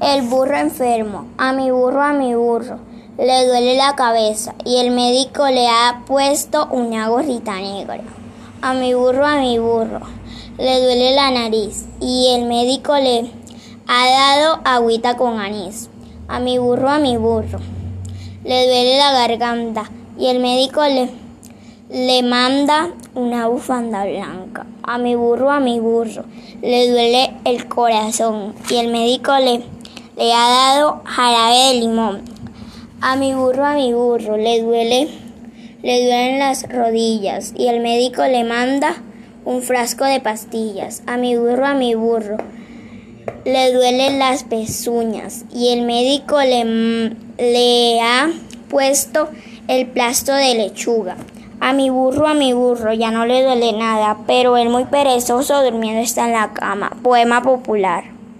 El burro enfermo. A mi burro, a mi burro. Le duele la cabeza y el médico le ha puesto una gorrita negra. A mi burro, a mi burro. Le duele la nariz y el médico le ha dado agüita con anís. A mi burro, a mi burro. Le duele la garganta y el médico le, le manda una bufanda blanca. A mi burro, a mi burro. Le duele el corazón y el médico le le ha dado jarabe de limón. A mi burro, a mi burro, le duele, le duelen las rodillas y el médico le manda un frasco de pastillas. A mi burro, a mi burro, le duelen las pezuñas y el médico le, le ha puesto el plasto de lechuga. A mi burro, a mi burro, ya no le duele nada, pero él muy perezoso durmiendo está en la cama. Poema popular.